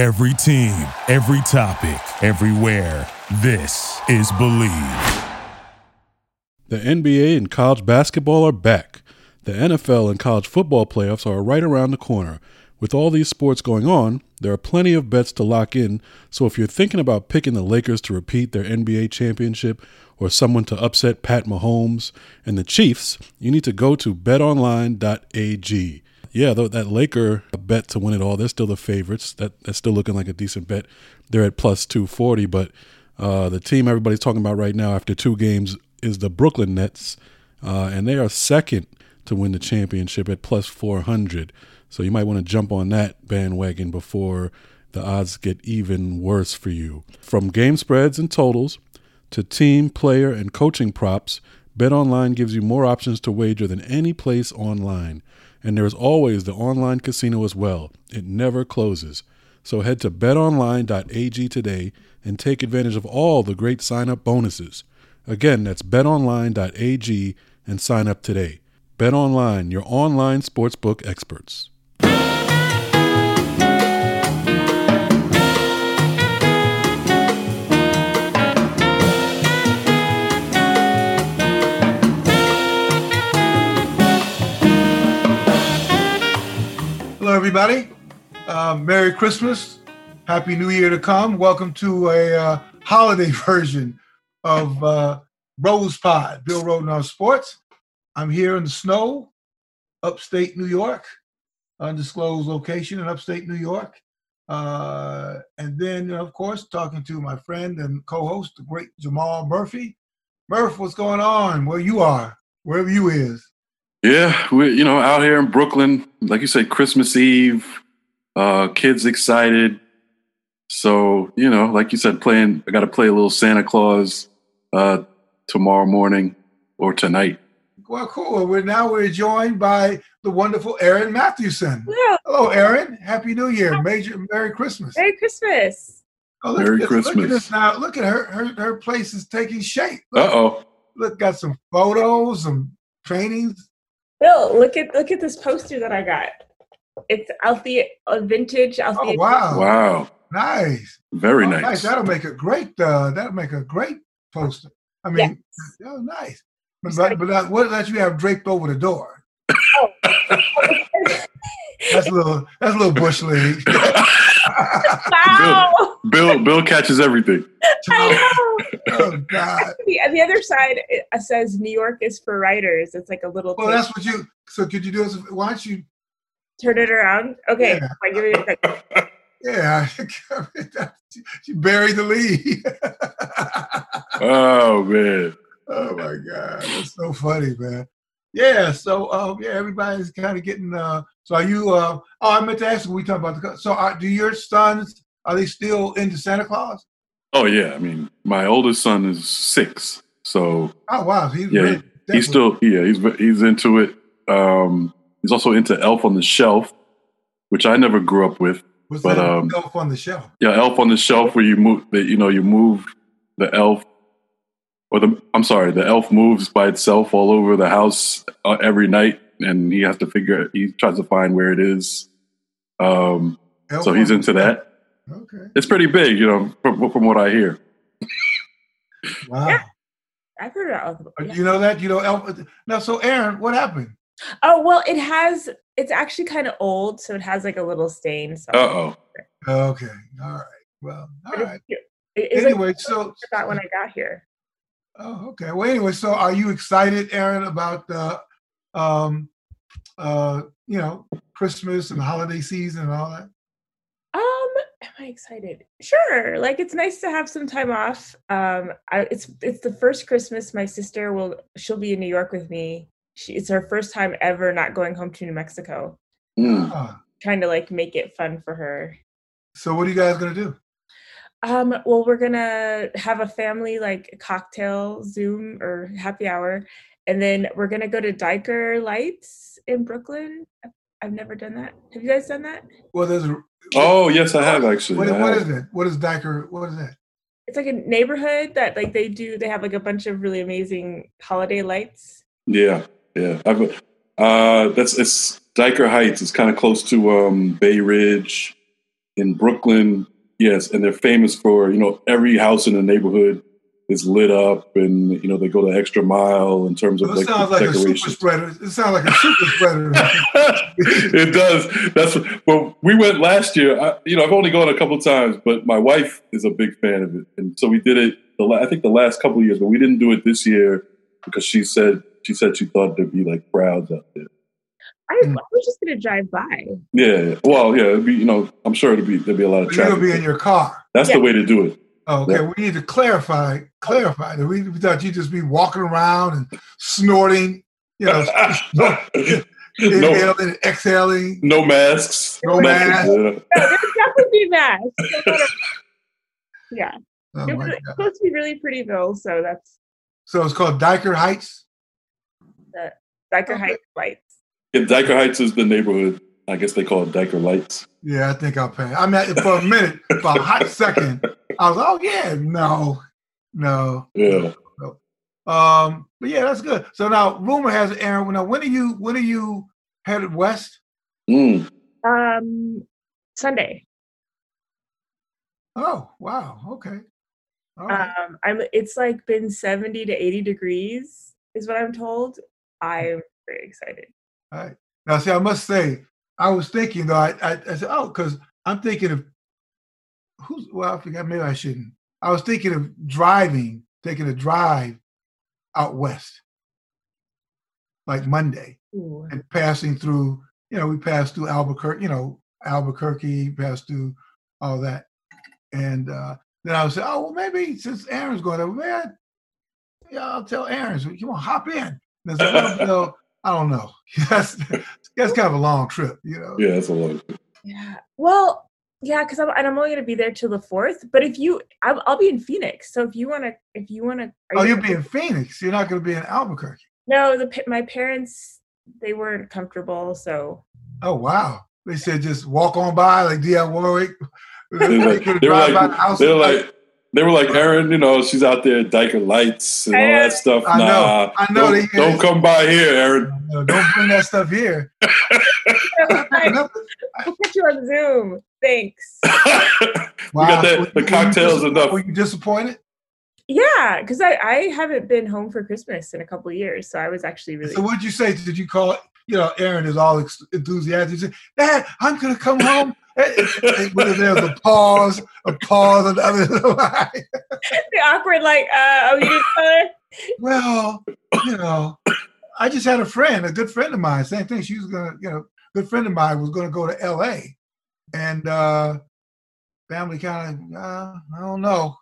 Every team, every topic, everywhere. This is Believe. The NBA and college basketball are back. The NFL and college football playoffs are right around the corner. With all these sports going on, there are plenty of bets to lock in. So if you're thinking about picking the Lakers to repeat their NBA championship or someone to upset Pat Mahomes and the Chiefs, you need to go to betonline.ag. Yeah, that Laker bet to win it all, they're still the favorites. That that's still looking like a decent bet. They're at plus 240, but uh, the team everybody's talking about right now after two games is the Brooklyn Nets, uh, and they are second to win the championship at plus 400. So you might want to jump on that bandwagon before the odds get even worse for you. From game spreads and totals to team, player, and coaching props, BetOnline gives you more options to wager than any place online. And there is always the online casino as well. It never closes. So head to betonline.ag today and take advantage of all the great sign up bonuses. Again, that's betonline.ag and sign up today. BetOnline, your online sportsbook experts. Hello, everybody. Uh, Merry Christmas. Happy New Year to come. Welcome to a uh, holiday version of uh, Rose Pod, Bill Rhoden on Sports. I'm here in the snow, upstate New York, undisclosed location in upstate New York. Uh, and then, of course, talking to my friend and co-host, the great Jamal Murphy. Murph, what's going on? Where you are, wherever you is. Yeah, we're you know out here in Brooklyn, like you said, Christmas Eve. Uh, kids excited. So you know, like you said, playing. I got to play a little Santa Claus uh, tomorrow morning or tonight. Well, cool. We're now we're joined by the wonderful Aaron Matthewson. Hello, Hello Erin. Happy New Year. Major Merry Christmas. Merry Christmas. Oh, look, Merry Christmas. Look at this now. Look at her. Her her place is taking shape. Uh oh. Look, got some photos, some paintings. Bill, look at look at this poster that I got. It's Althea, a vintage Althea. Oh wow! Wow. Nice. Very oh, nice. nice. That'll make a great. Uh, that'll make a great poster. I mean, yes. oh, nice. But, but, but that, what that you have draped over the door? Oh. that's a little. That's a little bush league. wow. Bill, Bill, Bill catches everything. I know. oh God! The, the other side says New York is for writers. It's like a little. Well, that's what you. So could you do this? Why don't you turn it around? Okay, yeah. I give you a second. Yeah, she buried the lead. oh man! Oh my god, that's so funny, man. Yeah, so um, yeah, everybody's kind of getting. Uh, so are you? Uh, oh, I meant to ask. We talking about the. So are, do your sons? Are they still into Santa Claus? Oh yeah, I mean, my oldest son is six, so. Oh wow, he's yeah, really, he's still yeah he's he's into it. Um, he's also into Elf on the Shelf, which I never grew up with. What's but that? um, elf on the shelf. Yeah, elf on the shelf where you move that you know you move the elf or the I'm sorry, the elf moves by itself all over the house uh, every night, and he has to figure. He tries to find where it is. Um, so he's into that. Okay, it's pretty big, you know, from, from what I hear. wow, yeah. I've heard of it. You know that you know elf. Now, so Aaron, what happened? Oh well, it has. It's actually kind of old, so it has like a little stain. So. Uh oh. Okay. All right. Well. All but right. It, it, anyway, like, so that when I got here. Oh, okay. Well, anyway, so are you excited, Aaron, about the, um, uh, you know, Christmas and holiday season and all that? Um, am I excited? Sure. Like it's nice to have some time off. Um, I, it's it's the first Christmas my sister will she'll be in New York with me. She, it's her first time ever not going home to New Mexico. Mm. Trying to like make it fun for her. So what are you guys gonna do? Um, well, we're gonna have a family like cocktail Zoom or happy hour, and then we're gonna go to Dyker Lights in Brooklyn. I've never done that. Have you guys done that? Well, there's a. Oh yes, I have actually. What, what have. is it? What is Dyker? What is that? It's like a neighborhood that like they do. They have like a bunch of really amazing holiday lights. Yeah, yeah. I've, uh, that's it's Dyker Heights. It's kind of close to um, Bay Ridge in Brooklyn. Yes, and they're famous for you know every house in the neighborhood is lit up, and you know they go the extra mile in terms of It like sounds like a super decorations. spreader. It sounds like a super spreader. it does. That's well. We went last year. I, you know, I've only gone a couple times, but my wife is a big fan of it, and so we did it. The la- I think the last couple of years, but we didn't do it this year because she said she said she thought there'd be like crowds out there. I. I was just gonna drive by. Yeah. Well, yeah. It'd be, you know, I'm sure it'd be there'd be a lot of You're traffic. gonna be in your car. That's Yeah. the way to do it. Oh, okay, Yeah. we need to clarify. Clarify. that We, we thought you'd just be walking around and snorting. You know, no, inhaling and exhaling. no masks. No Nothing. masks. Yeah. No, there's definitely be masks. Yeah, Oh it was God. supposed to be really pretty though, so that's So it's called Dyker Heights. the Dyker Okay. Heights lights. Yeah, Dyker Heights is the neighborhood. I guess they call it Dyker Lights. Yeah, I think I'll pay. I mean, for a minute, for a hot second, I was, oh yeah, no, no. Yeah. Um, but yeah, that's good. So now, rumor has it, Aaron. Now, when are you? When are you headed west? Mm. Um, Sunday. Oh, wow. Okay. All right. Um, I'm. It's like been seventy to eighty degrees, is what I'm told. I'm very excited. All right. Now, see, I must say, I was thinking though. I, I, I said, oh, because I'm thinking of who's. Well, I forgot. Maybe I shouldn't. I was thinking of driving, taking a drive out west, like Monday, Ooh. and passing through. You know, we passed through Albuquerque. You know, Albuquerque, passed through all that, and uh, then I was saying, oh, well, maybe since Aaron's going over, man, yeah, I'll tell Aaron. So you want to hop in? And I said, well, I don't know. that's that's kind of a long trip, you know. Yeah, that's a lot. Yeah. Well, yeah, because I'm and I'm only gonna be there till the fourth. But if you, I'll, I'll be in Phoenix. So if you wanna, if you wanna, Oh, you you'll be in Phoenix. You're not going to be in Albuquerque. No, the my parents they weren't comfortable. So Oh wow! They said just walk on by like Dionne Warwick. They were like, they were drive by the like, house they were like, they were like, Aaron, you know, she's out there at Dyker Lights and all that stuff. I know. Nah, I know Don't, they- don't come by here, Aaron. No, don't bring that stuff here. I'll catch you on Zoom. Thanks. we got that, the you- were you cocktails disappointed- enough. Were you disappointed? Yeah, because I I haven't been home for Christmas in a couple of years, so I was actually really. So what'd you say? Did you call? You know, Aaron is all ex- enthusiastic. He said, "Dad, I'm gonna come home." Whether there was a pause, a pause and the other the awkward like, uh, oh, you didn't tell? Well, you know, I just had a friend, a good friend of mine. Same thing. She was gonna, you know, good friend of mine was gonna go to L.A. and uh family kind of, uh, I don't know.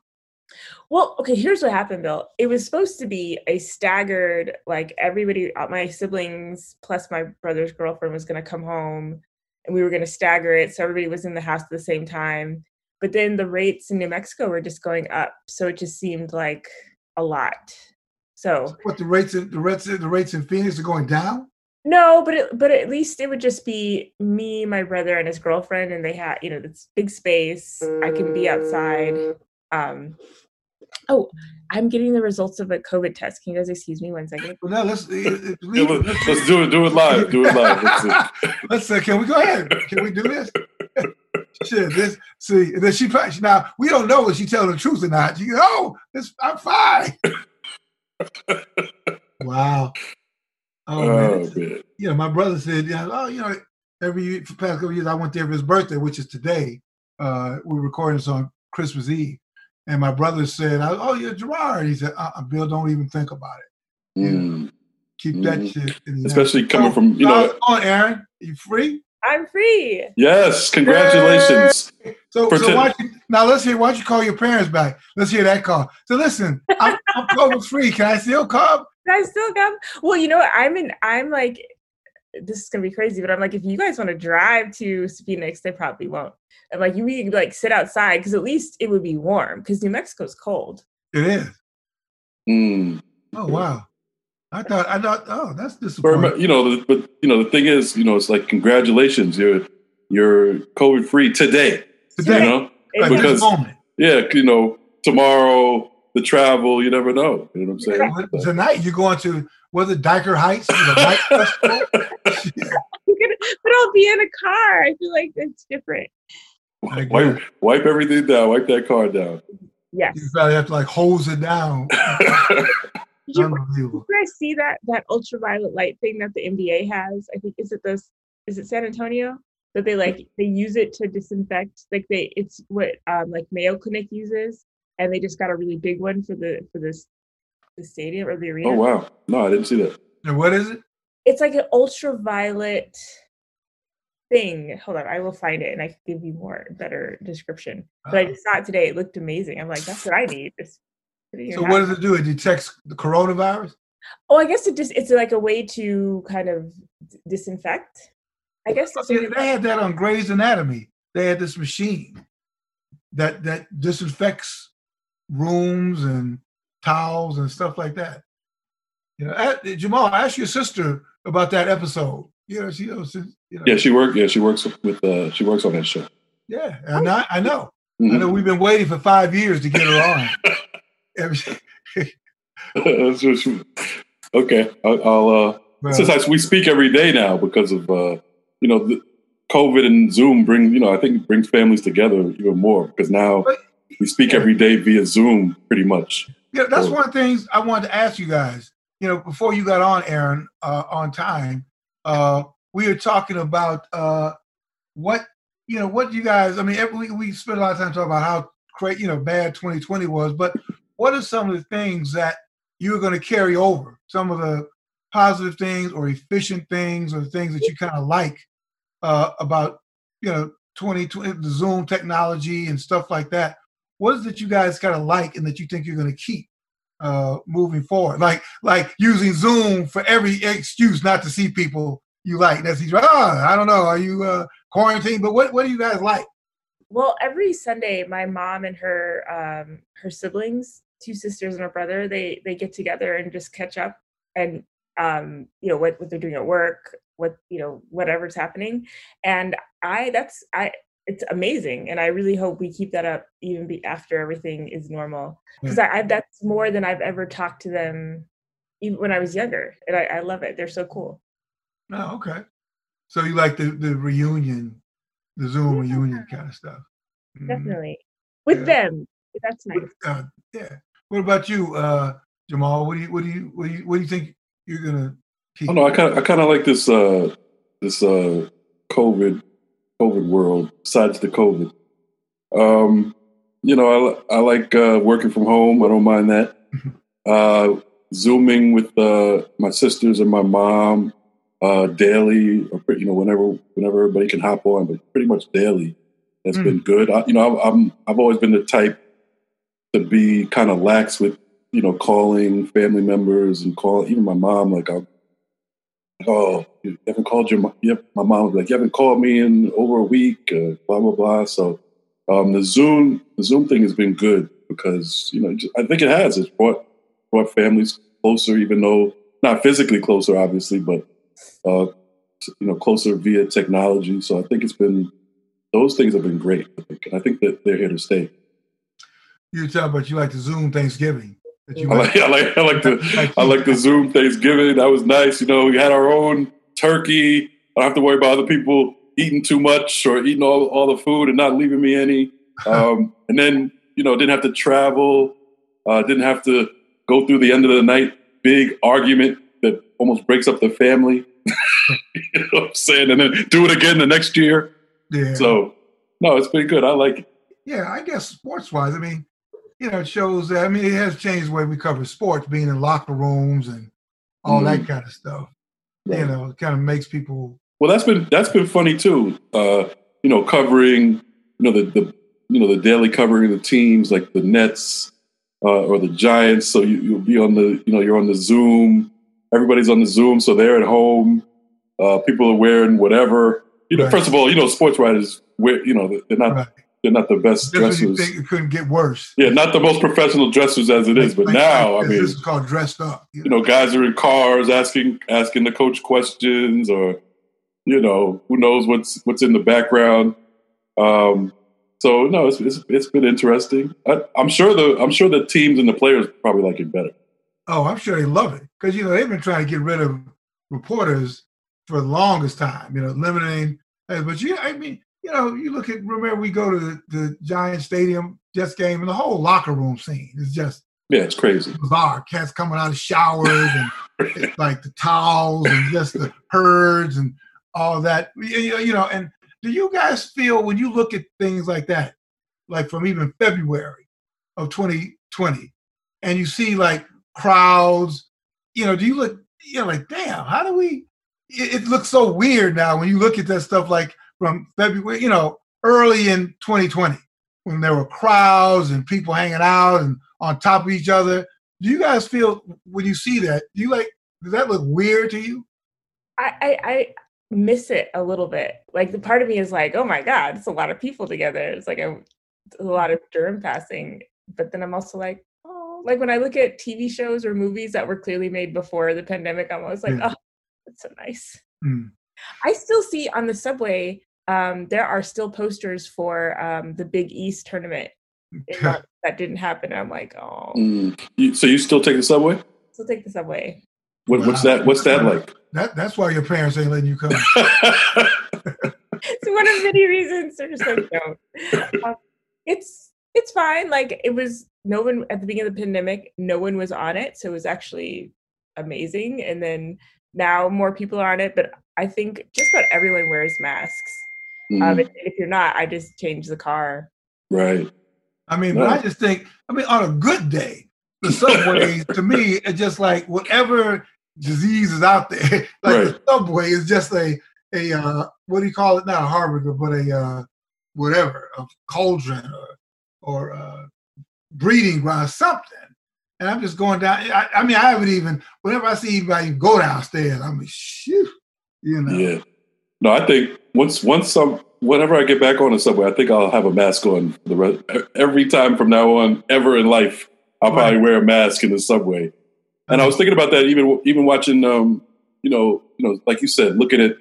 Well, okay, here's what happened, Bill. It was supposed to be a staggered, like everybody, my siblings plus my brother's girlfriend was going to come home and we were going to stagger it. So everybody was in the house at the same time. But then the rates in New Mexico were just going up. So it just seemed like a lot. So What the rates in the rates the rates in Phoenix are going down? no, but it, but at least it would just be me, my brother, and his girlfriend, and they had you know this big space. I can be outside. Um, oh, I'm getting the results of a COVID test. Can you guys excuse me one second? Well, now let's Yeah, let- let's do it. Do it live. Do it live. Let's see. Let's uh, can we go ahead? Can we do this? Shit, this see. And then she probably now we don't know if she telling the truth or not. She go, oh, this, I'm fine. wow. Oh, man. Oh It's- man. you know, my brother said, you know, oh, you know, every for past couple years I went there for his birthday, which is today. Uh, we're recording this on Christmas Eve, and my brother said, "Oh, you're Gerard." He said, uh, Bill, don't even think about it. Mm. Keep that Mhm. shit." In the Especially coming So, from you know. uh, on Aaron, you free? I'm free. Yes, congratulations. So, so ten- why you, now let's hear. Why don't you call your parents back? Let's hear that call. So listen, I'm, I'm COVID free. Can I still come? Can I still come? Well, you know what? I'm in. I'm like, this is gonna be crazy, but I'm like, if you guys want to drive to Phoenix, they probably won't. I'm like, you can like sit outside because at least it would be warm because New Mexico's cold. It is. Mm. Oh wow. I thought. I thought. Oh, that's disappointing. remember, you know, the, but you know, the thing is, you know, it's like congratulations, you're you're COVID free today. Today, You know, It's like- because- moment. yeah, you know, tomorrow the travel, you never know. You know what I'm saying? Tonight you're going to was it Dyker Heights? The night festival? but I'll be in a car. I feel like it's different. Wipe, wipe everything down. Wipe that car down. Yes. You probably have to like hose it down. Did you, Unbelievable. you guys see that that ultraviolet light thing that the NBA has? I think is it this is it San Antonio that they like they use it to disinfect like they it's what um like Mayo Clinic uses and they just got a really big one for the for this the stadium or the arena. oh wow! No, I didn't see that. And what is it? It's like an ultraviolet thing. Hold on, I will find it and I can give you more better description. But I Uh, just saw it today. It looked amazing. I'm like, that's what I need. Just put it in your so what does it do? It detects the coronavirus? Oh, I guess it just it's like a way to kind of d- disinfect. I guess that's Yeah, they had that on Grey's Anatomy. They had this machine that that disinfects rooms and towels and stuff like that. You know, a- Jamal, ask your sister about that episode. You know, she knows. You know, Yeah, she worked. Yeah, she works with. Uh, she works on that show. yeah, and I, I know. I Mhm. know. We've been waiting for five years to get her on. That's just, okay. I'll. I'll uh, well, since I, we speak every day now because of uh, you know the COVID and Zoom bring you know I think it brings families together even more because now we speak every day via Zoom pretty much. Yeah, that's one of the things I wanted to ask you guys. You know, before you got on, Aaron, uh, on time, uh, we were talking about uh, what you know, what you guys. I mean, every, we we spent a lot of time talking about how great, you know, bad 2020 was, but what are some of the things that you're going to carry over? Some of the positive things or efficient things or things that you kind of like uh, about you know 2020, the Zoom technology and stuff like that. What is it you guys kind of like and that you think you're going to keep? uh, moving forward. Like like using Zoom for every excuse not to see people you like. That's easy. Ah, I don't know. Are you uh, quarantined? But what what do you guys like? well, every Sunday, my mom and her um her siblings, two sisters and a brother, they they get together and just catch up and um you know what what they're doing at work, what you know whatever's happening, and I that's I it's amazing and i really hope we keep that up even be after everything is normal because I, I that's more than i've ever talked to them even when i was younger and i, I love it they're so cool Oh, okay. So you like the the reunion, the Zoom Yeah. reunion kind of stuff. Mhm. definitely with Yeah. them that's nice What- uh, yeah. What about you, uh, Jamal? What do you what do you what do you what do you think you're gonna keep? I don't know. I kind of I kind of like this uh, this uh, COVID COVID world. Besides the COVID, um, you know, I I like uh, working from home. I don't mind that. Uh, zooming with uh, my sisters and my mom uh, daily, or you know, whenever whenever everybody can hop on, but pretty much daily. That's Mm. been good. I, you know, I'm, I'm I've always been the type to be kind of lax with you know calling family members and call even my mom. Like I'll oh, you haven't called your mom. Yep, my mom was like, you haven't called me in over a week, uh, blah, blah, blah. So um, the Zoom, the Zoom thing has been good because, you know, just, I think it has. It's brought, brought families closer, even though not physically closer, obviously, but, uh, you know, closer via technology. So I think it's been, those things have been great. I think, I think that they're here to stay. You talking about you like the Zoom Thanksgiving. I like. I like, I like the, I like the Zoom Thanksgiving. That was nice. You know, we had our own turkey. I don't have to worry about other people eating too much or eating all, all the food and not leaving me any. Um, and then, you know, didn't have to travel. Uh, didn't have to go through the end of the night big argument that almost breaks up the family. you know what I'm saying? And then do it again the next year. yeah. So, no, it's been good. I like it. Yeah, I guess sports wise, I mean, you know, it shows that I mean it has changed the way we cover sports, being in locker rooms and all that kind of stuff. You know, it kind of makes people Well, that's been that's been funny too. Uh, you know, covering you know the, the you know the daily covering of the teams like the Nets uh, or the Giants. So you, you'll be on the you know you're on the Zoom. Everybody's on the Zoom, so they're at home. Uh, people are wearing whatever. You know, Right. first of all, you know, sports writers wear you know they're not right. They're not the best you dressers. think it couldn't get worse. Yeah, not the most professional dressers as it is. But Like- now, like I mean, this is called dressed up. You you know, guys are in cars asking asking the coach questions, or you know, who knows what's what's in the background. Um, so no, it's, it's it's been interesting. I, I'm sure the I'm sure the teams and the players probably like it better. Oh, I'm sure they love it because you know they've been trying to get rid of reporters for the longest time. You know, limiting. uh, But yeah, I mean, you know, you look at remember we go to the, the Giant Stadium Jets game and the whole locker room scene is just yeah, it's crazy. Bizarre. Cats coming out of showers and like the towels and just the herds and all that. You know, and do you guys feel when you look at things like that, like from even February of 2020, and you see like crowds, you know, do you look, you know, like, damn, how do we? It, it looks so weird now when you look at that stuff like from February, you know, early in 2020 when there were crowds and people hanging out and on top of each other. Do you guys feel when you see that? Do you like? Does that look weird to you? I, I, I miss it a little bit. Like the part of me is like, oh my god, it's a lot of people together. It's like a, a lot of germ passing. But then I'm also like, oh, like when I look at TV shows or movies that were clearly made before the pandemic, I'm always like, yeah. oh, it's so nice. Mm. I still see on the subway um, there are still posters for um, the Big East tournament that, that, didn't happen. I'm like, oh. Mm. You, so you still take the subway? Still take the subway. What, what's that? What's that like? That that's why your parents ain't letting you come. it's one of many reasons. They're just like, no. Um, it's it's fine. Like it was no one at the beginning of the pandemic. No one was on it, so it was actually amazing. And then now more people are on it, but I think just about everyone wears masks. Mm. Um, if, if, you're not, I just change the car. Right. I mean, but I just think, I mean, on a good day, the subway to me it's just like whatever disease is out there. like right. the subway is just a a uh, what do you call it? Not a harbinger, but a uh, whatever, a cauldron or or uh, breeding ground, something. And I'm just going down. I, I, mean, I haven't even. Whenever I see anybody go downstairs, I'm like, shoot, you know. Yeah. No, I think once once some whenever I get back on the subway, I think I'll have a mask on the rest, every time from now on, ever in life. I'll right. probably wear a mask in the subway. And I was thinking about that even even watching, um, you know, you know, like you said, looking at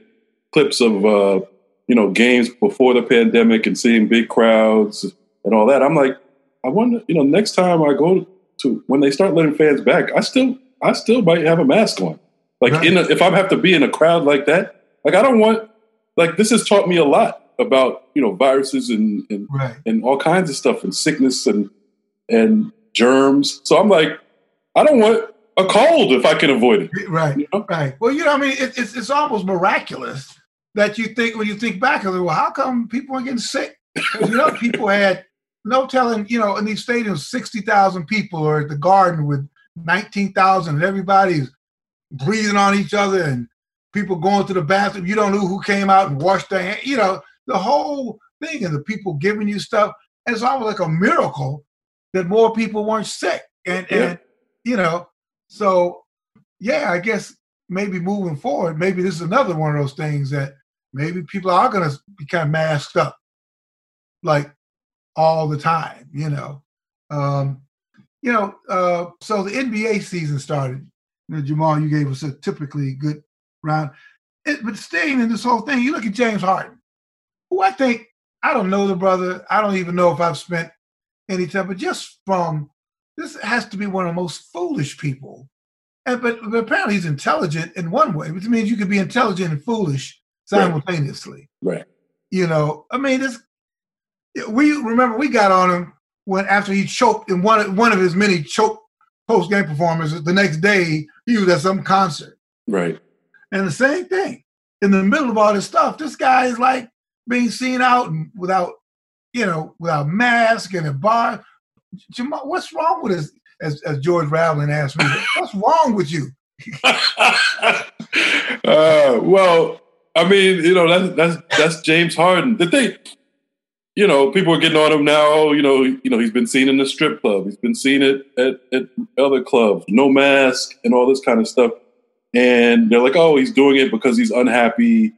clips of uh, you know games before the pandemic and seeing big crowds and all that. I'm like, I wonder, you know, next time I go to when they start letting fans back, I still I still might have a mask on. Like right. in a, if I have to be in a crowd like that, like I don't want like this has taught me a lot about you know viruses and and, right. and all kinds of stuff and sickness and and germs. So I'm like, I don't want a cold if I can avoid it. Right. You know? Right. Well, you know, I mean, it, it's it's almost miraculous that you think when you think back, well, how come people are getting sick? you know, people had no telling. You know, in these stadiums, sixty thousand people, or at the Garden with nineteen thousand, and everybody's breathing on each other, and people going to the bathroom. You don't know who came out and washed their hands. You know, the whole thing, and the people giving you stuff. And it's almost like a miracle that more people weren't sick. And yeah. and you know, so, yeah, I guess maybe moving forward, maybe this is another one of those things that maybe people are going to be kind of masked up like all the time, you know. Um, you know, uh, so the NBA season started. You know, Jamal, you gave us a typically good round. It, but staying in this whole thing, you look at James Harden, who I think, I don't know the brother. I don't even know if I've spent any time, but just from this has to be one of the most foolish people. And, but, but apparently he's intelligent in one way, which means you could be intelligent and foolish simultaneously. Right. You know, I mean, this. We remember we got on him when after he choked in one one of his many choke post game performances. The next day he was at some concert. Right. And the same thing in the middle of all this stuff, this guy is like being seen out and without, you know, without mask and a bar. Jamal, what's wrong with us? As, as George Raveling asked me, what's wrong with you? uh, well, I mean, you know, that's that's that's James Harden. The thing, you know, people are getting on him now. Oh, you know, you know, he's been seen in the strip club. He's been seen at, at, at other clubs, no mask and all this kind of stuff. And they're like, oh, he's doing it because he's unhappy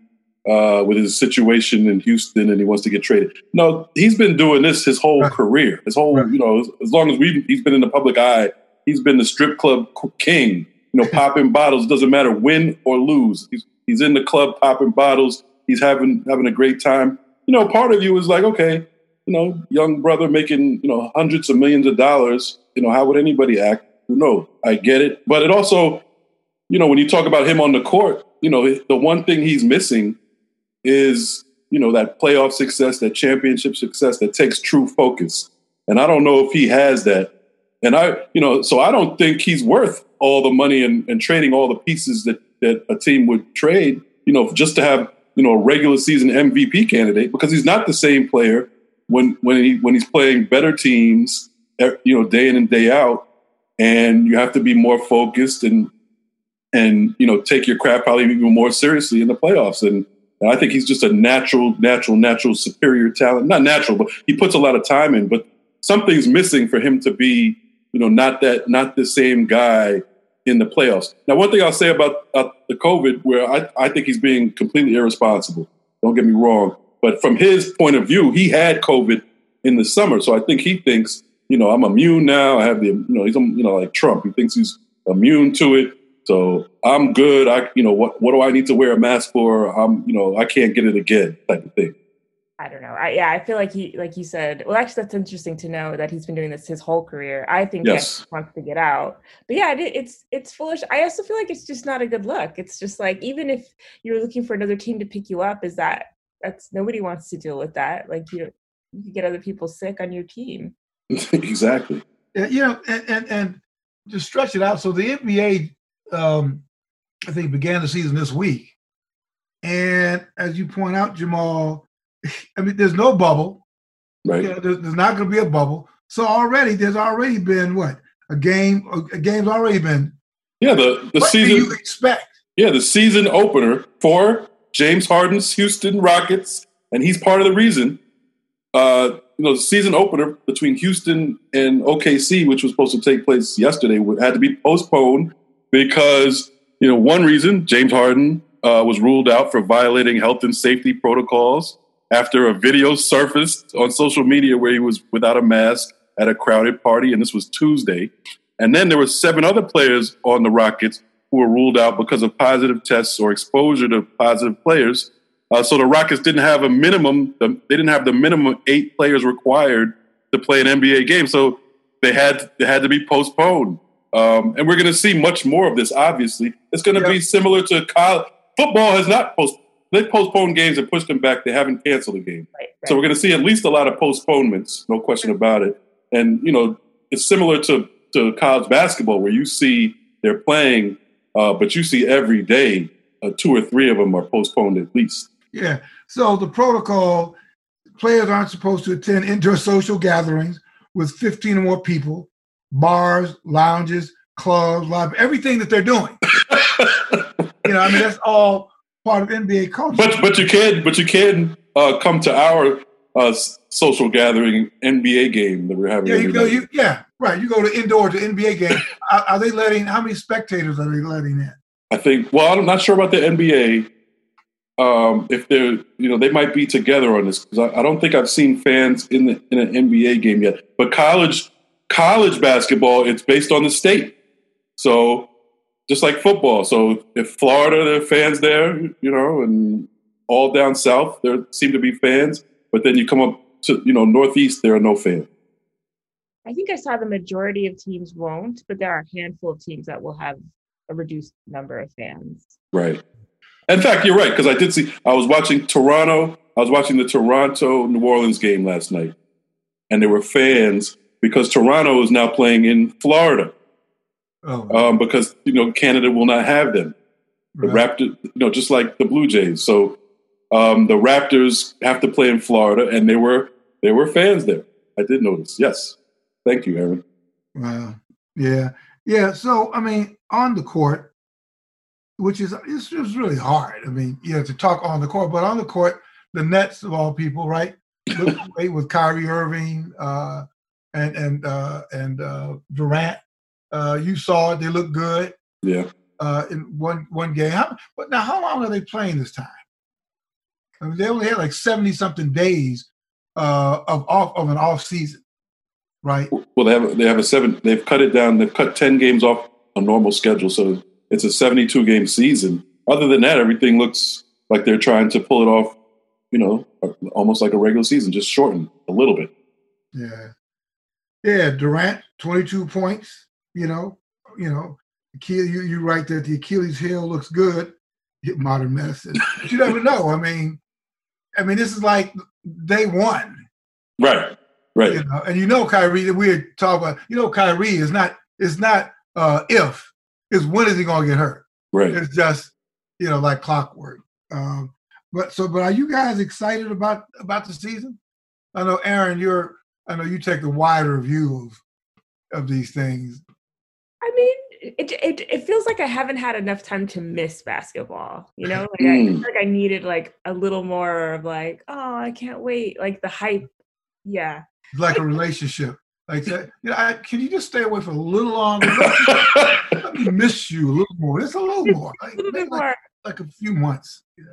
uh, with his situation in Houston and he wants to get traded. No, he's been doing this his whole right. career. His whole, right. you know, as, as long as we he's been in the public eye, he's been the strip club king. You know, popping bottles. Doesn't matter win or lose. He's he's in the club popping bottles. He's having having a great time. You know, part of you is like, okay, you know, young brother making you know hundreds of millions of dollars. You know, how would anybody act? No, I get it, but it also, you know, when you talk about him on the court, you know, the one thing he's missing is you know, that playoff success, that championship success that takes true focus. And I don't know if he has that. And I, you know, so I don't think he's worth all the money and, and trading all the pieces that, that a team would trade, you know, just to have, you know, a regular season MVP candidate because he's not the same player when when he when he's playing better teams, you know, day in and day out, and you have to be more focused and and you know take your craft probably even more seriously in the playoffs. And, I think he's just a natural, natural, natural superior talent. Not natural, but he puts a lot of time in. But something's missing for him to be, you know, not that not the same guy in the playoffs. Now, one thing I'll say about uh, the COVID, where I, I think he's being completely irresponsible. Don't get me wrong. But from his point of view, he had COVID in the summer, so I think he thinks, you know, I'm immune now. I have the, you know, he's, you know, like Trump. He thinks he's immune to it. So I'm good. I, you know, what what do I need to wear a mask for? I'm, you know, I can't get it again, type of thing. I don't know. I, yeah, I feel like he, like you said. Well, actually, that's interesting to know that he's been doing this his whole career. I think yes. he wants to get out, but yeah, it, it's it's foolish. I also feel like it's just not a good look. It's just like even if you're looking for another team to pick you up, is that that's nobody wants to deal with that. Like you, you can get other people sick on your team. exactly. Yeah, you know, and, and and to stretch it out. So the NBA, um, I think, began the season this week, and as you point out, Jamal, I mean, there's no bubble. Right. You know, there's, there's not going to be a bubble. So already, there's already been what a game. A game's already been. Yeah, the the what season. Do you expect? Yeah, the season opener for James Harden's Houston Rockets, and he's part of the reason. Uh, you know, the season opener between Houston and OKC, which was supposed to take place yesterday, had to be postponed because you know one reason James Harden uh, was ruled out for violating health and safety protocols after a video surfaced on social media where he was without a mask at a crowded party, and this was Tuesday. And then there were seven other players on the Rockets who were ruled out because of positive tests or exposure to positive players. Uh, so the Rockets didn't have a minimum; they didn't have the minimum eight players required to play an NBA game. So they had they had to be postponed. Um, and we're going to see much more of this. Obviously, it's going to yep. be similar to college football. Has not post they postponed games and pushed them back. They haven't canceled a game. Right, right. So we're going to see at least a lot of postponements, no question about it. And you know, it's similar to to college basketball where you see they're playing uh, but you see every day, uh, two or three of them are postponed at least. Yeah. So the protocol players aren't supposed to attend indoor social gatherings with 15 or more people, bars, lounges, clubs, live, everything that they're doing. you know, I mean, that's all part of NBA culture. But but you can but you can uh, come to our uh, social gathering NBA game that we're having. Yeah, you go. You, yeah, right. You go to indoor to NBA game. are, are, they letting? How many spectators are they letting in? I think. Well, I'm not sure about the NBA. Um, if they're, you know, they might be together on this because I, I, don't think I've seen fans in the in an NBA game yet. But college college basketball, it's based on the state. So just like football. So if Florida, there are fans there, you know, and all down south, there seem to be fans. But then you come up to you know Northeast, there are no fans. I think I saw the majority of teams won't, but there are a handful of teams that will have a reduced number of fans. Right. In fact, you're right because I did see. I was watching Toronto. I was watching the Toronto New Orleans game last night, and there were fans because Toronto is now playing in Florida. Oh. Um, because you know Canada will not have them. The right. Raptors, you know, just like the Blue Jays. So um, the Raptors have to play in Florida, and there were there were fans there. I did notice. Yes, thank you, Aaron. Wow. Yeah, yeah. So I mean, on the court, which is it's just really hard. I mean, you know, to talk on the court, but on the court, the Nets of all people, right? with Kyrie Irving uh, and and uh, and uh, Durant. Uh, you saw it; they look good. Yeah. Uh, in one one game, how, but now how long are they playing this time? I mean, they only had like seventy something days uh, of off of an off season, right? Well, they have they have a seven. They've cut it down. They've cut ten games off a normal schedule, so it's a seventy-two game season. Other than that, everything looks like they're trying to pull it off. You know, almost like a regular season, just shortened a little bit. Yeah, yeah. Durant, twenty-two points. You know, you know, you you write that the Achilles heel looks good. Modern medicine, but you never know. I mean, I mean, this is like day one. Right. Right. You know, and you know, Kyrie, we were talking about, you know, Kyrie is not, it's not uh, if, it's when is he going to get hurt? Right. It's just, you know, like clockwork. Um, but so, but are you guys excited about about the season? I know, Aaron, you're. I know you take the wider view of of these things. I mean, it, it it feels like I haven't had enough time to miss basketball. You know, like, I, Mm. I feel like I needed like a little more of like, oh, I can't wait, like the hype. Yeah, It's like a relationship. Like, that, you know, I, can you just stay away for a little longer? Let me miss you a little more. Just a little more. Like, a little bit like, more. like a few months. Yeah.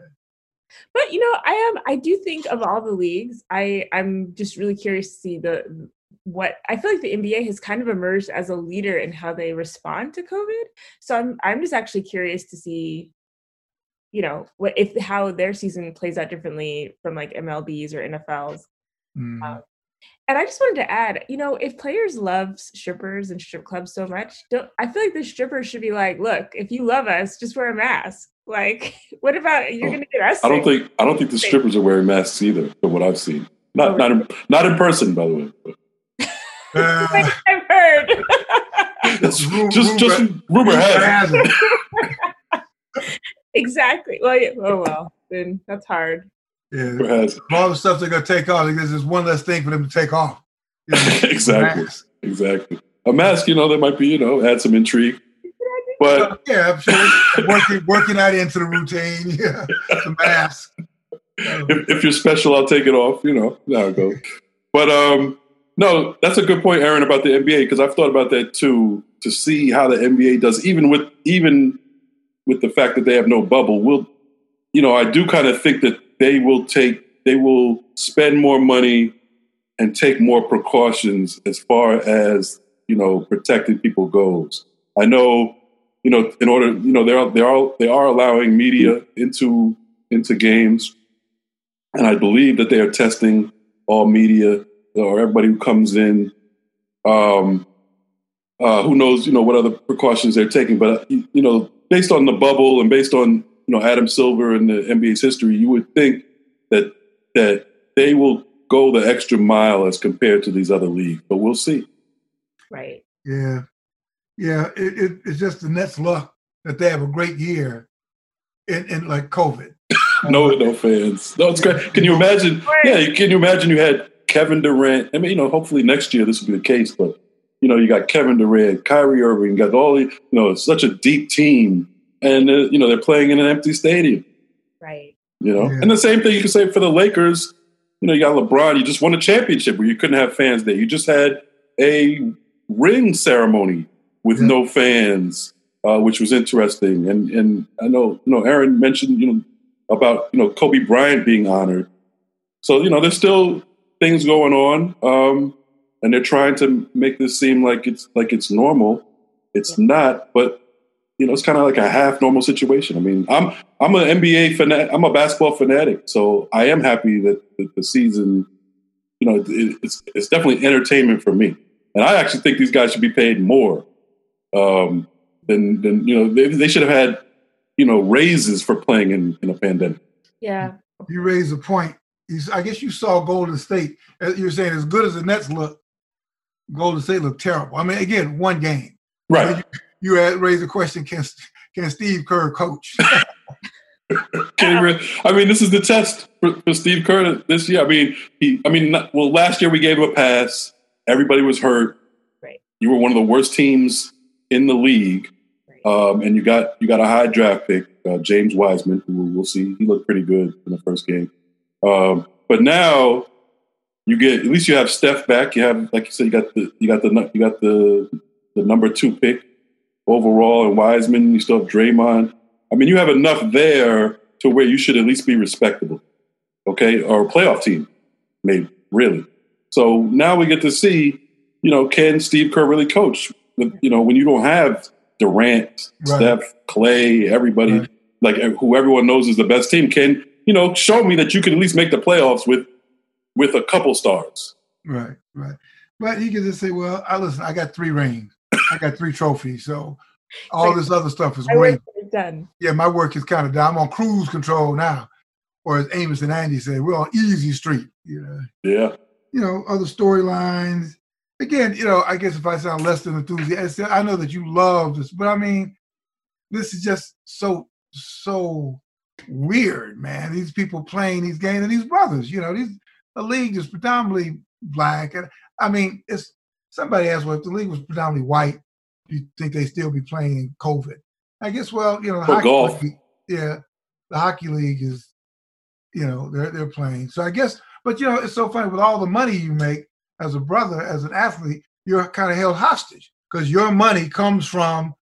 But you know, I am. I do think of all the leagues. I I'm just really curious to see the what I feel like the NBA has kind of emerged as a leader in how they respond to COVID. So I'm I'm just actually curious to see, you know, what if how their season plays out differently from like MLBs or NFLs. Mm. Uh, And I just wanted to add, you know, if players love strippers and strip clubs so much, don't I feel like the strippers should be like, look, if you love us, just wear a mask. Like, what about you're Oh, gonna get us? I don't think I don't think the strippers are wearing masks either, from what I've seen. Not not in, not in person, by the way. Uh, I've heard. That's Ru- just just rumor- rumor has it. exactly. Well, yeah, oh well, then that's hard. Yeah. Rumor has it. all the stuff they're gonna take off. There's just one less thing for them to take off. You know, Exactly. mask. Exactly. A mask, you know, there might be, you know, add some intrigue. But Yeah, I'm sure working working that into the routine. Yeah, the mask. If, if you're special, I'll take it off. You know, there it goes. But um, no, that's a good point, Aaron, about the NBA because I've thought about that too. To see how the NBA does, even with even with the fact that they have no bubble, will you know? I do kind of think that they will take, they will spend more money and take more precautions as far as you know protecting people goes. I know, you know, in order, you know, they're they are they are allowing media into into games, and I believe that they are testing all media or everybody who comes in. Um, uh, who knows, you know, what other precautions they're taking? But you you know, based on the bubble and based on you know Adam Silver and the NBA's history, you would think that that they will go the extra mile as compared to these other leagues. But we'll see. Right. yeah, yeah. It, it, it's just the Nets' luck that they have a great year in, in like COVID. No, no fans. No, it's great. Can you imagine? Yeah, can you imagine you had Kevin Durant? I mean, you know, hopefully next year this will be the case, but you know, you got Kevin Durant, Kyrie Irving, you got all the, you know, it's such a deep team, and uh, you know they're playing in an empty stadium. Right. You know, Yeah. and the same thing you can say for the Lakers. You know, you got LeBron. You just won a championship where you couldn't have fans there. You just had a ring ceremony with Yeah. no fans, uh, which was interesting. And and I know you know Aaron mentioned you know about you know Kobe Bryant being honored. So you know, there's still things going on, um, and they're trying to make this seem like it's like it's normal. It's not, but you know, it's kind of like a half normal situation. I mean, I'm I'm an NBA fanatic. I'm a basketball fanatic, so I am happy that the, the season, you know, it, it's it's definitely entertainment for me. And I actually think these guys should be paid more um, then than you know they, they should have had you know raises for playing in, in a pandemic. Yeah. You raise a point. I guess you saw Golden State. You're saying as good as the Nets look, Golden State looked terrible. I mean, again, one game. Right. You had raised the question: Can can Steve Kerr coach? Can he re- I mean, this is the test for, for Steve Kerr this year. I mean, he. I mean, not, well, last year we gave him a pass. Everybody was hurt. Right. You were one of the worst teams in the league, um, and you got you got a high draft pick, uh, James Wiseman, who we'll see. He looked pretty good in the first game. Um, but now you get at least you have Steph back. You have, like you said, you got the you got the you got the the number two pick overall, and Wiseman. You still have Draymond. I mean, you have enough there to where you should at least be respectable, okay, or a playoff team, maybe really. So now we get to see, you know, can Steve Kerr really coach? With, you know, when you don't have Durant, Right. Steph, Clay, everybody, Right. like eh, who everyone knows is the best team, can you know show me that you can at least make the playoffs with with a couple stars? right, right. But he can just say, "Well, I listen. I got three rings. I got three trophies. So all this other stuff is great. done. Yeah, my work is kind of done. I'm on cruise control now. or as Amos and Andy say, we're on easy street. You know. Yeah. You know, other storylines. Again, you know, I guess if I sound less than enthusiastic, I know that you love this, but I mean, this is just so so weird, man. These people playing these games and these brothers, you know, these the league is predominantly black. And I mean, it's somebody asked, well, if the league was predominantly white, do you think they still be playing in COVID? I guess, well, you know, the For hockey golf. league, yeah, the hockey league is, you know, they're they're playing. So I guess, but you know, it's so funny with all the money you make as a brother, as an athlete, you're kind of held hostage because your money comes from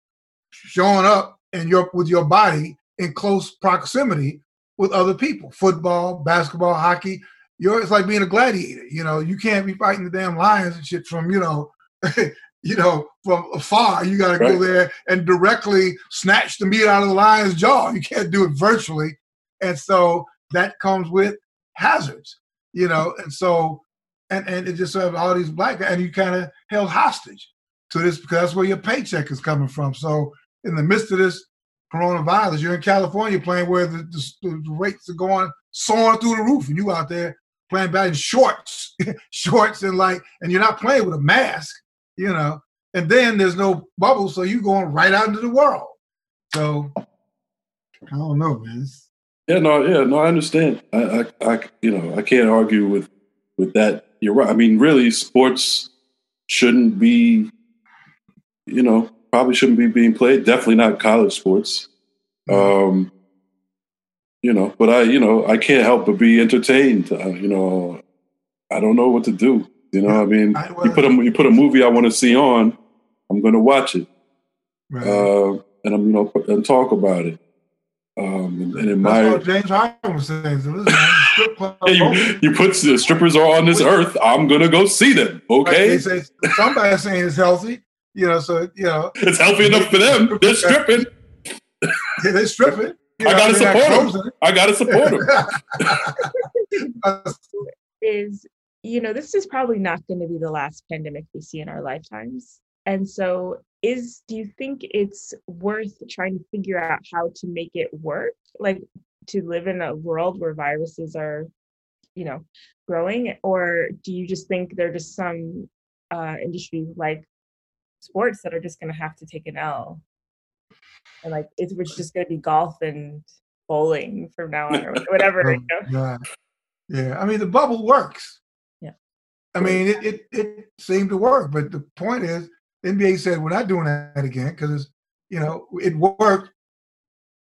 showing up and your with your body in close proximity with other people. Football, basketball, hockey. You're it's like being a gladiator. You know, you can't be fighting the damn lions and shit from, you know, you know, from afar. You gotta go there and directly snatch the meat out of the lion's jaw. You can't do it virtually. And so that comes with hazards, you know, and so and and it just have all these black guys, and you kind of held hostage to this because that's where your paycheck is coming from. So in the midst of this coronavirus, you're in California playing where the, the, the rates are going soaring through the roof, and you out there playing bad in shorts, shorts, and like, and you're not playing with a mask, you know. And then there's no bubble, so you're going right out into the world. So I don't know, man. Yeah, no, yeah, no, I understand. I, I, I, you know, I can't argue with with that. You're right. I mean, really, sports shouldn't be, you know, probably shouldn't be being played. Definitely not college sports. Um, you know, but I, you know, I can't help but be entertained. Uh, you know, I don't know what to do. You know, I mean, I- you put a you put a movie I want to see on, I'm going to watch it, right. uh, and I'm you know and talk about it. Um, and, and admire. That's what James Harden was saying. So strip club you, you, put the strippers are on this earth. I'm gonna go see them. Okay, They say somebody's saying it's healthy, you know. So you know, it's healthy enough for them. They're stripping. yeah, they're stripping. You I know, gotta they're not support 'em. closing I gotta support them. Is you know this is probably not going to be the last pandemic we see in our lifetimes and so is do you think it's worth trying to figure out how to make it work like to live in a world where viruses are you know growing or do you just think there are just some uh industries like sports that are just going to have to take an l and like it's it's just going to be golf and bowling from now on or whatever you know? yeah. yeah, I mean the bubble works. Yeah. I mean it, it it seemed to work, but the point is, the NBA said we're not doing that again because you know it worked.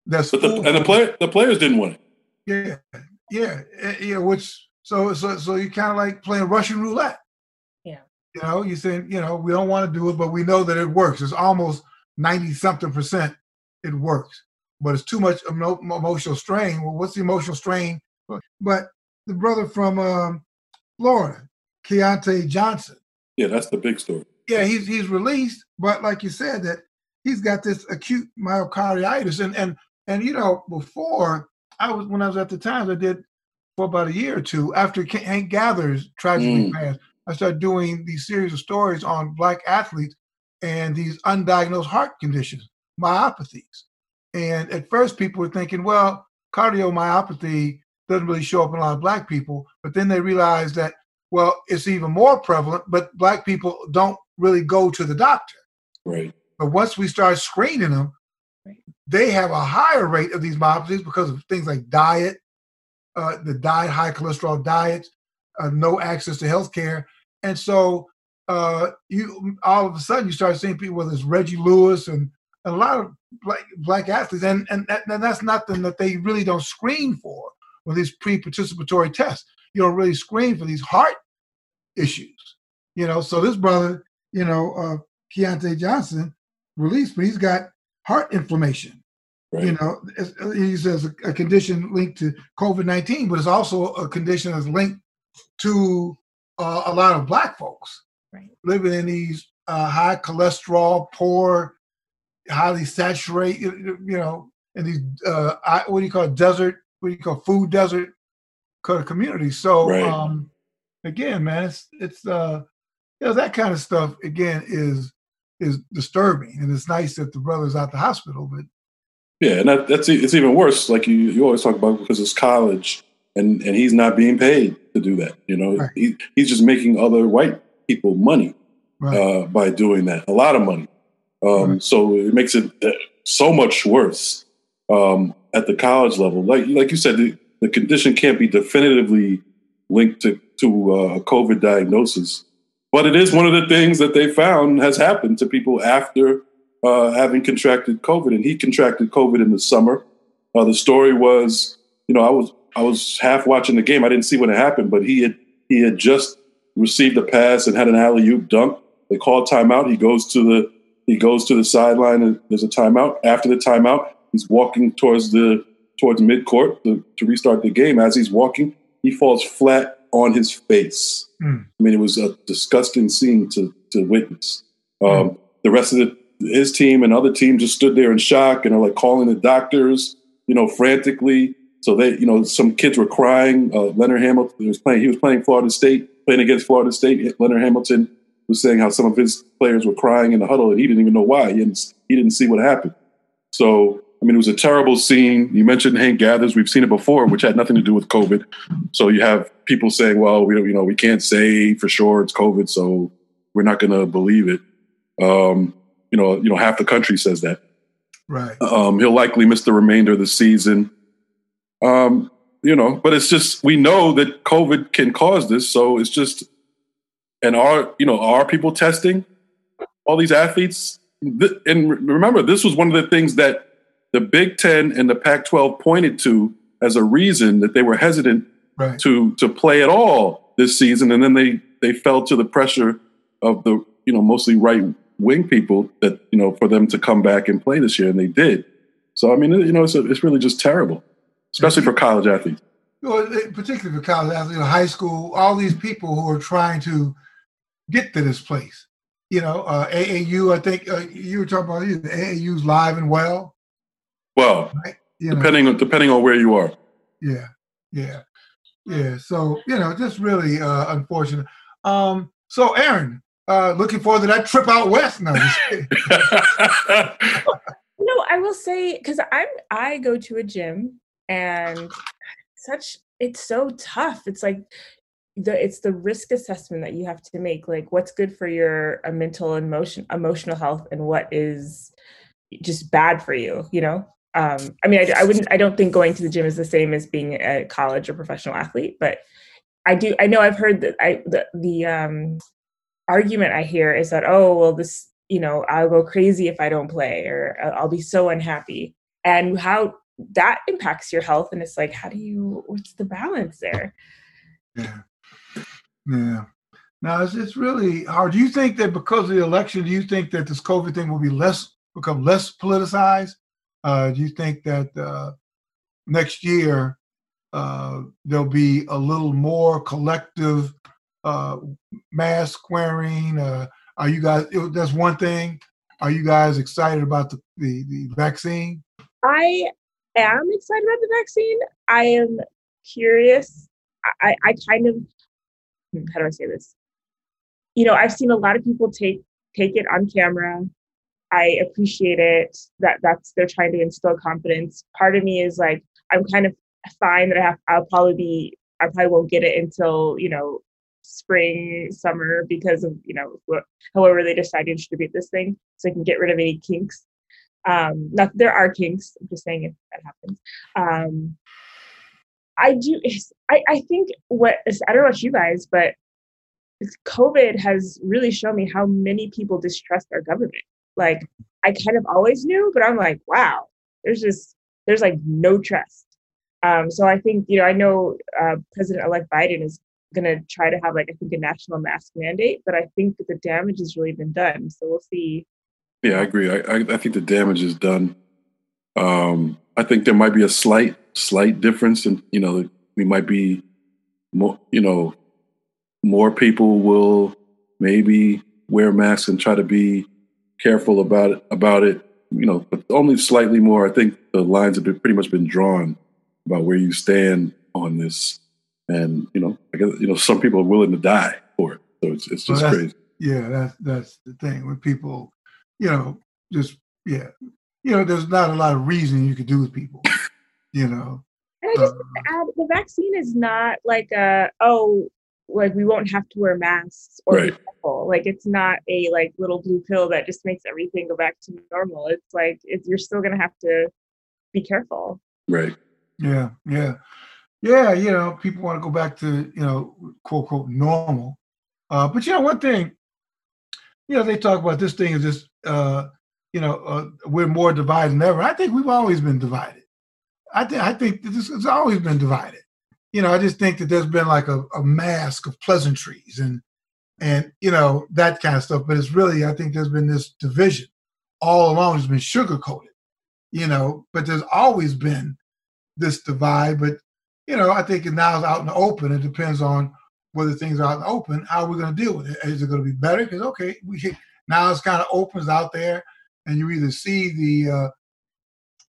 That's But the, and the player the players didn't want it. Yeah, yeah, eh, yeah. Which so so so you kind of like playing Russian roulette. Yeah. You know, you saying you know we don't want to do it, but we know that it works. It's almost ninety something percent. It works, but it's too much emo- emotional strain. Well, what's the emotional strain? But, but the brother from um, Florida, Keyontae Johnson. Yeah, that's the big story. Yeah, he's he's released, but like you said, that he's got this acute myocarditis, and and and you know before I was when I was at the Times, I did for about a year or two after Hank Gathers tragically Mm. passed. I started doing these series of stories on black athletes and these undiagnosed heart conditions, myopathies. And at first, people were thinking, well, cardiomyopathy doesn't really show up in a lot of black people, but then they realized that well, it's even more prevalent, but black people don't really go to the doctor. Right. But once we start screening them, Right. they have a higher rate of these myopathies because of things like diet, uh, the diet, high cholesterol diets, uh, no access to health care. And so uh, you all of a sudden you start seeing people, whether it's Reggie Lewis and a lot of black, black athletes, and, and, that, and that's nothing that they really don't screen for with these pre-participatory tests. You don't really screen for these heart issues. You know, so this brother, you know, uh, Keyontae Johnson, released, but he's got heart inflammation. Right. You know, he says a, a condition linked to COVID nineteen, but it's also a condition that's linked to uh, a lot of black folks right living in these uh, high cholesterol, poor, highly saturated, you know, in these uh, what do you call it, desert? What do you call food desert kind of communities? So Right. um, again, man, it's it's uh, you know that kind of stuff again is is disturbing, and it's nice that the brother's out the hospital, but Yeah, and that, that's it's even worse. Like you, you always talk about because it's college, and and he's not being paid to do that. You know, Right. he, he's just making other white people money Right. uh, by doing that, a lot of money. Um, Right. So it makes it uh, so much worse um, at the college level. Like like you said, the, the condition can't be definitively linked to to uh, a COVID diagnosis, but it is one of the things that they found has happened to people after uh, having contracted COVID. And he contracted COVID in the summer. Uh, the story was, you know, I was I was half watching the game. I didn't see when it happened, but he had he had just received a pass and had an alley oop dunk. They called timeout. He goes to the he goes to the sideline and there's a timeout. After the timeout, he's walking towards the towards midcourt to, to restart the game. As he's walking, he falls flat on his face. Mm. I mean, it was a disgusting scene to to witness. Um, The rest of the, his team and other teams just stood there in shock and are like calling the doctors, you know, frantically. So they, you know, some kids were crying. Uh, Leonard Hamilton was playing. He was playing Florida State, playing against Florida State. Leonard Hamilton was saying how some of his players were crying in the huddle, and he didn't even know why. He didn't. He didn't see what happened. So, I mean, it was a terrible scene. You mentioned Hank Gathers. We've seen it before, which had nothing to do with COVID. So you have people saying, "Well, we don't, you know, we can't say for sure it's COVID, so we're not going to believe it." Um, you know, you know, half the country says that. Right. Um, he'll likely miss the remainder of the season. Um, you know, but it's just we know that COVID can cause this, so it's just and are you know are people testing all these athletes? And remember, this was one of the things that the Big Ten and the Pac-12 pointed to as a reason that they were hesitant Right. to to play at all this season, and then they they fell to the pressure of the you know mostly right wing people that you know for them to come back and play this year, and they did. So I mean, you know, it's a, it's really just terrible, especially for college athletes. Well, particularly for college athletes, you know, high school, all these people who are trying to get to this place. You know, uh, AAU. I think uh, you were talking about the AAU's live and well. Well, know, depending on depending on where you are. yeah, yeah, yeah. So you know, just really uh, unfortunate. Um, so Aaron, uh, looking forward to that trip out west now. Just. No, I will say because I'm I go to a gym and such it's so tough. It's like the it's the risk assessment that you have to make. Like what's good for your uh, mental and emotion emotional health and what is just bad for you. You know. Um, I mean, I, I wouldn't. I don't think going to the gym is the same as being a college or professional athlete, but I do. I know I've heard that I the the um, argument I hear is that oh well this you know I'll go crazy if I don't play or uh, I'll be so unhappy and how that impacts your health and it's like how do you what's the balance there Yeah. Yeah. Now it's, it's really hard. Do you think that because of the election, do you think that this COVID thing will be less become less politicized? Uh, do you think that uh, next year uh, there'll be a little more collective mask wearing? Are you guys? That's one thing. Are you guys excited about the, the, the vaccine? I am excited about the vaccine I am curious I, I kind of hmm, how do I say this you know I've seen a lot of people take take it on camera I appreciate it that that's they're trying to instill confidence. Part of me is like I'm kind of fine that I have I'll probably be I probably won't get it until you know spring summer because of you know however they decide to distribute this thing so I can get rid of any kinks. Um, not there are kinks. I'm just saying if that happens. Um, I do. I I think what I don't know about you guys, but COVID has really shown me how many people distrust our government. Like I kind of always knew, but I'm like, wow, there's just there's like no trust. Um, so I think you know I know uh, President-elect Biden is going to try to have like I think a national mask mandate, but I think that the damage has really been done. So we'll see. Yeah, I agree. I, I, I think the damage is done. Um, I think there might be a slight, slight difference, and you know, we might be more, you know, more people will maybe wear masks and try to be careful about it, about it. You know, but only slightly more. I think the lines have been pretty much been drawn about where you stand on this, and you know, I guess you know some people are willing to die for it. So it's it's just that's- crazy. Yeah, that's that's the thing when people, you know, just yeah, you know, there's not a lot of reasoning you could do with people. You know. And I just uh, add the vaccine is not like a oh like we won't have to wear masks or right. like it's not a like little blue pill that just makes everything go back to normal. It's like it's, you're still gonna have to be careful. Right. Yeah. Yeah. Yeah. You know, people want to go back to you know quote quote normal, uh, but you know one thing. You know they talk about this thing is just uh, you know uh, we're more divided than ever. I think we've always been divided. I think I think this has always been divided you know, I just think that there's been like a, a mask of pleasantries and and you know that kind of stuff. But it's really, I think there's been this division all along. It's been sugar coated, you know. But there's always been this divide. But you know, I think it now it's out in the open. It depends on whether things are out in the open. How we're we going to deal with it? Is it going to be better? Because okay, we now it's kind of opens out there, and you either see the uh,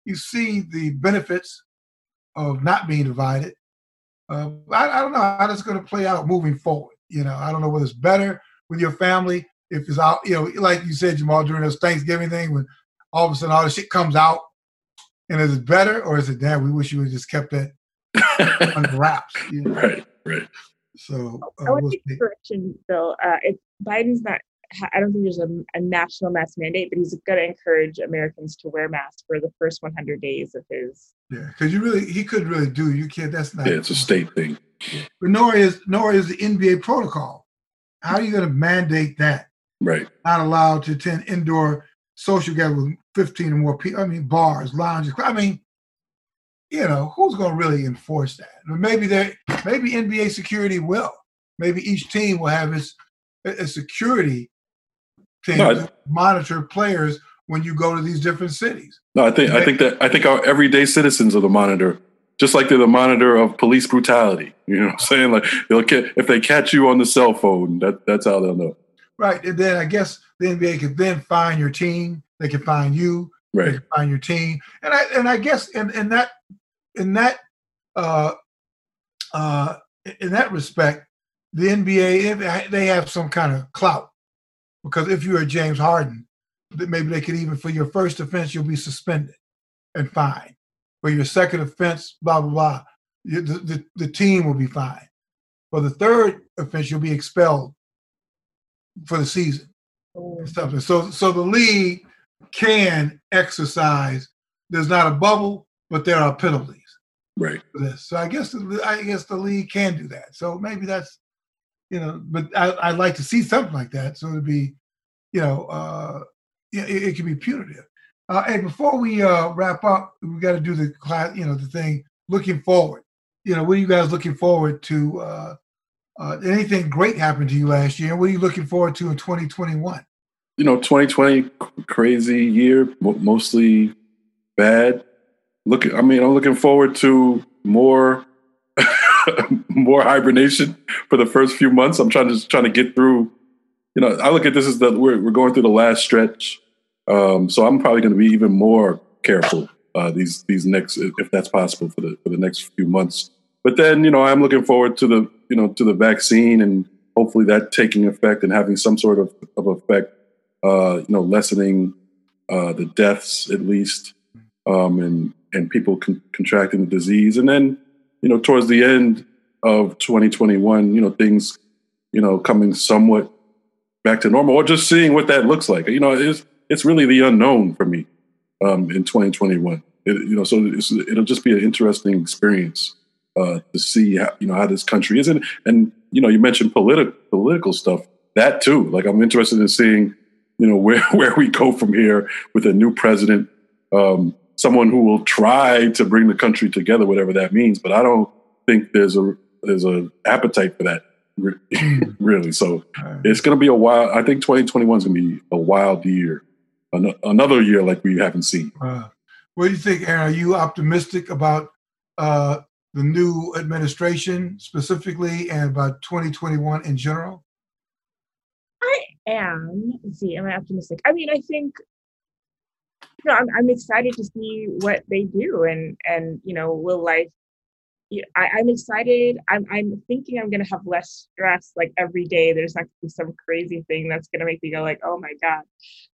you see the benefits of not being divided, uh, I, I, don't know how that's going to play out moving forward. You know, I don't know whether it's better with your family if it's out. You know, like you said, Jamal, during this Thanksgiving thing, when all of a sudden all the shit comes out, and is it better or is it damn? We wish you would just kept that under wraps. You know? Right, right. So uh, I want we'll to correction, Bill. Uh, it, Biden's not I don't think there's a, a, national mask mandate, but he's going to encourage Americans to wear masks for the first 100 days of his. Yeah, because you really he could really do. You can't. That's not. Yeah, it's a state thing. But nor is nor is the NBA protocol. How are you going to mandate that? Right. Not allowed to attend indoor social gatherings with 15 or more people. I mean, bars, lounges. I mean, you know, who's going to really enforce that? Maybe they, maybe NBA security will. Maybe each team will have its a security to no, monitor players when you go to these different cities. No, I think I think that I think our everyday citizens are the monitor, just like they're the monitor of police brutality. You know what I'm saying? Like they'll if they catch you on the cell phone, that that's how they'll know. Right, and then I guess the NBA could then find your team. They can find you. Right. They can find your team, and I and I guess in, in that in that uh, uh, in that respect, the NBA they have some kind of clout because if you're a James Harden, that maybe they could even for your first offense you'll be suspended and fined. For your second offense, blah blah blah, the, the, the team will be fined. For the third offense, you'll be expelled for the season. Oh. So so the league can exercise. There's not a bubble, but there are penalties. Right. This. So I guess I guess the league can do that. So maybe that's you know, but I, would like to see something like that. So it'd be, you know, uh, it, it can be punitive. Uh, hey, before we uh, wrap up, we got to do the class, you know, the thing looking forward. You know, what are you guys looking forward to? Uh, uh, anything great happened to you last year? What are you looking forward to in 2021? You know, 2020 crazy year, mostly bad. Look, I mean, I'm looking forward to more more hibernation for the first few months. I'm trying to trying to get through. You know, I look at this as that we're we're going through the last stretch, um, so I'm probably going to be even more careful uh, these these next, if that's possible, for the for the next few months. But then, you know, I'm looking forward to the you know to the vaccine and hopefully that taking effect and having some sort of, of effect. Uh, you know, lessening uh, the deaths at least, um, and and people con- contracting the disease, and then you know, towards the end of 2021, you know, things, you know, coming somewhat back to normal, or just seeing what that looks like. You know, it's it's really the unknown for me um, in 2021. It, you know, so it'll just be an interesting experience uh, to see how you know how this country is, and and you know, you mentioned political political stuff. That too, like I'm interested in seeing, you know, where where we go from here with a new president. Um, someone who will try to bring the country together, whatever that means. But I don't think there's a there's a appetite for that really. So it's going to be a wild. I think 2021 is going to be a wild year, An- another year like we haven't seen. Uh, what do you think, Aaron? Are you optimistic about uh, the new administration specifically, and about 2021 in general? I am. Let's see, am I optimistic? I mean, I think you know, I'm, I'm excited to see what they do and and you know will life I, am excited. I'm, I'm thinking I'm going to have less stress like every day. There's not to be some crazy thing that's going to make me go like, oh my God.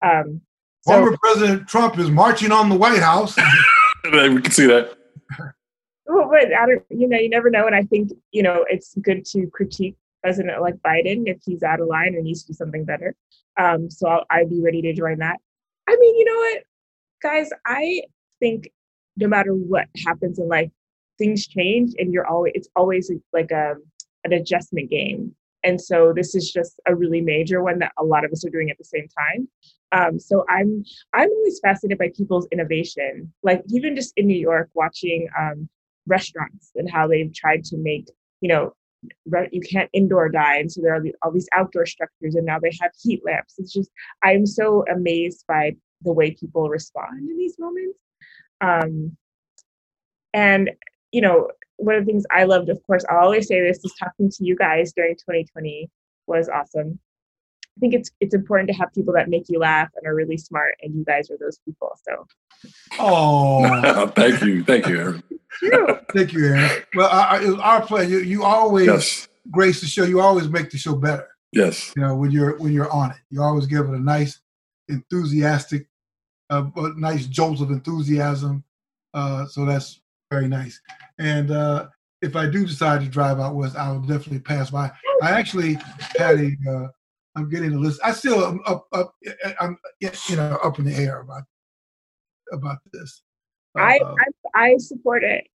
Um, Former President Trump is marching on the White House. we can see that. Well, but I don't, you know, you never know. And I think, you know, it's good to critique President like Biden if he's out of line and needs to do something better. Um, so I'll, I'd be ready to join that. I mean, you know what, guys, I think no matter what happens in life, things change and you're always, it's always like a, an adjustment game. And so this is just a really major one that a lot of us are doing at the same time. Um, so I'm I'm always fascinated by people's innovation. Like even just in New York, watching um, restaurants and how they've tried to make you know re- you can't indoor dine, so there are all these outdoor structures, and now they have heat lamps. It's just I'm so amazed by the way people respond in these moments. Um, and you know, one of the things I loved, of course, I'll always say this, is talking to you guys during 2020 was awesome. I think it's it's important to have people that make you laugh and are really smart, and you guys are those people. So, oh, thank you, thank you, Aaron. thank you, Aaron. Well, I, I, our pleasure. You, always yes. grace the show. You always make the show better. Yes. You know when you're when you're on it, you always give it a nice, enthusiastic, uh, nice jolt of enthusiasm. Uh, so that's very nice. And uh, if I do decide to drive out west, I will definitely pass by. I actually had a uh, I'm getting a list. I still am up, up, I'm, you know, up in the air about about this. I, uh, I, I support it.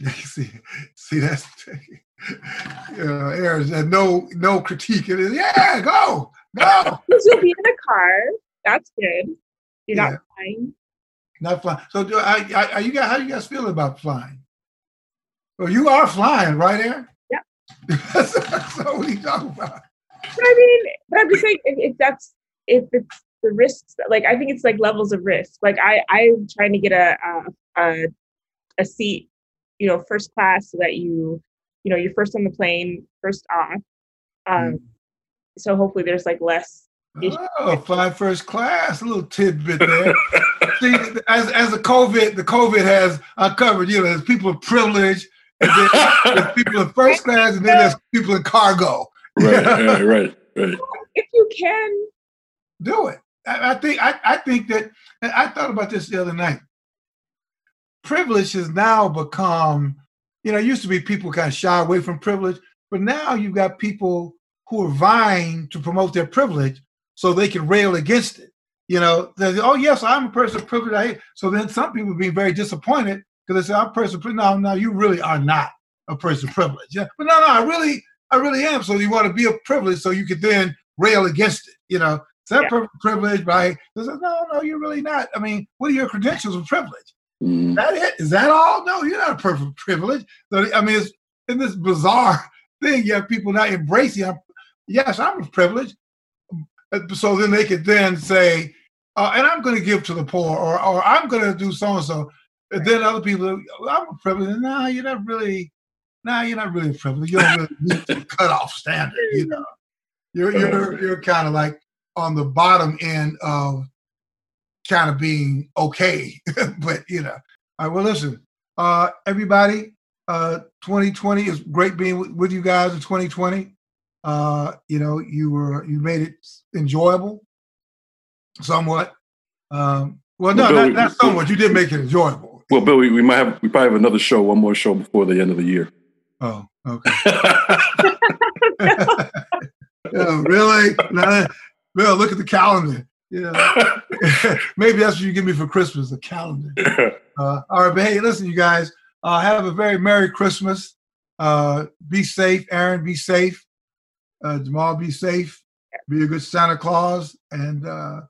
see, see, that's you know, Aaron's and no, no critique. It is, yeah, go, go. You'll be in a car. That's good. You're yeah. not flying. Not flying. So, do I, I, are you guys? How do you guys feel about flying? Well, you are flying, right, Aaron? Yeah. so, what are you talking about? But I mean, but I'm just saying if, if that's if it's the risks, like I think it's like levels of risk. Like I I'm trying to get a a a seat, you know, first class so that you you know you're first on the plane, first off. Um, mm. so hopefully there's like less. Oh, fly first class, a little tidbit there. See, as as the COVID, the COVID has uncovered, you know, there's people of privilege, and then there's people in first class, and then there's people in cargo right, right, right, right. If you can do it, I, I think I, I think that I thought about this the other night. Privilege has now become, you know, it used to be people kind of shy away from privilege, but now you've got people who are vying to promote their privilege so they can rail against it. You know, they say, oh yes, I'm a person of privilege. So then some people be very disappointed because they say I'm a person of privilege. No, no, you really are not a person of privilege. Yeah, but no, no, I really, I really am. So you want to be a privilege so you could then rail against it. You know, is that yeah. privilege by? no, no, you're really not. I mean, what are your credentials of privilege? Mm. That it? Is that all? No, you're not a perfect privilege. So I mean, it's in this bizarre thing. You have people not embracing. I'm, yes, I'm a privilege. So then they could then say, uh, and I'm going to give to the poor, or or I'm going to do so and so. And then other people, I'm a privilege. No, nah, you're not really nah, you're not really privileged. You don't really meet the cutoff standard. You know, you're you're you're kind of like on the bottom end of kind of being okay. but you know, all right. Well, listen, uh, everybody. Uh, 2020 is great being with you guys in 2020. Uh, you know, you were you made it enjoyable, somewhat. Um, well, no, well, Bill, not, not somewhat. You did make it enjoyable. Well, Bill, we, we might have we probably have another show, one more show before the end of the year. Oh, okay. yeah, really? Bill, look at the calendar. Yeah. Maybe that's what you give me for Christmas, a calendar. Uh, all right, but hey, listen, you guys, uh, have a very Merry Christmas. Uh, be safe, Aaron, be safe. Uh, Jamal, be safe. Be a good Santa Claus. And, uh,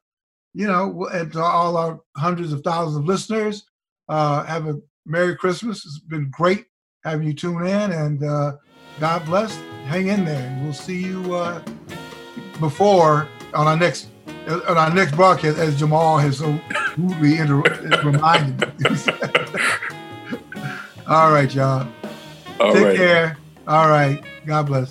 you know, and to all our hundreds of thousands of listeners, uh, have a Merry Christmas. It's been great having you tune in, and uh, God bless. Hang in there, we'll see you uh, before on our next on our next broadcast, as Jamal has so rudely inter- reminded me. All right, y'all. All Take right. care. All right. God bless.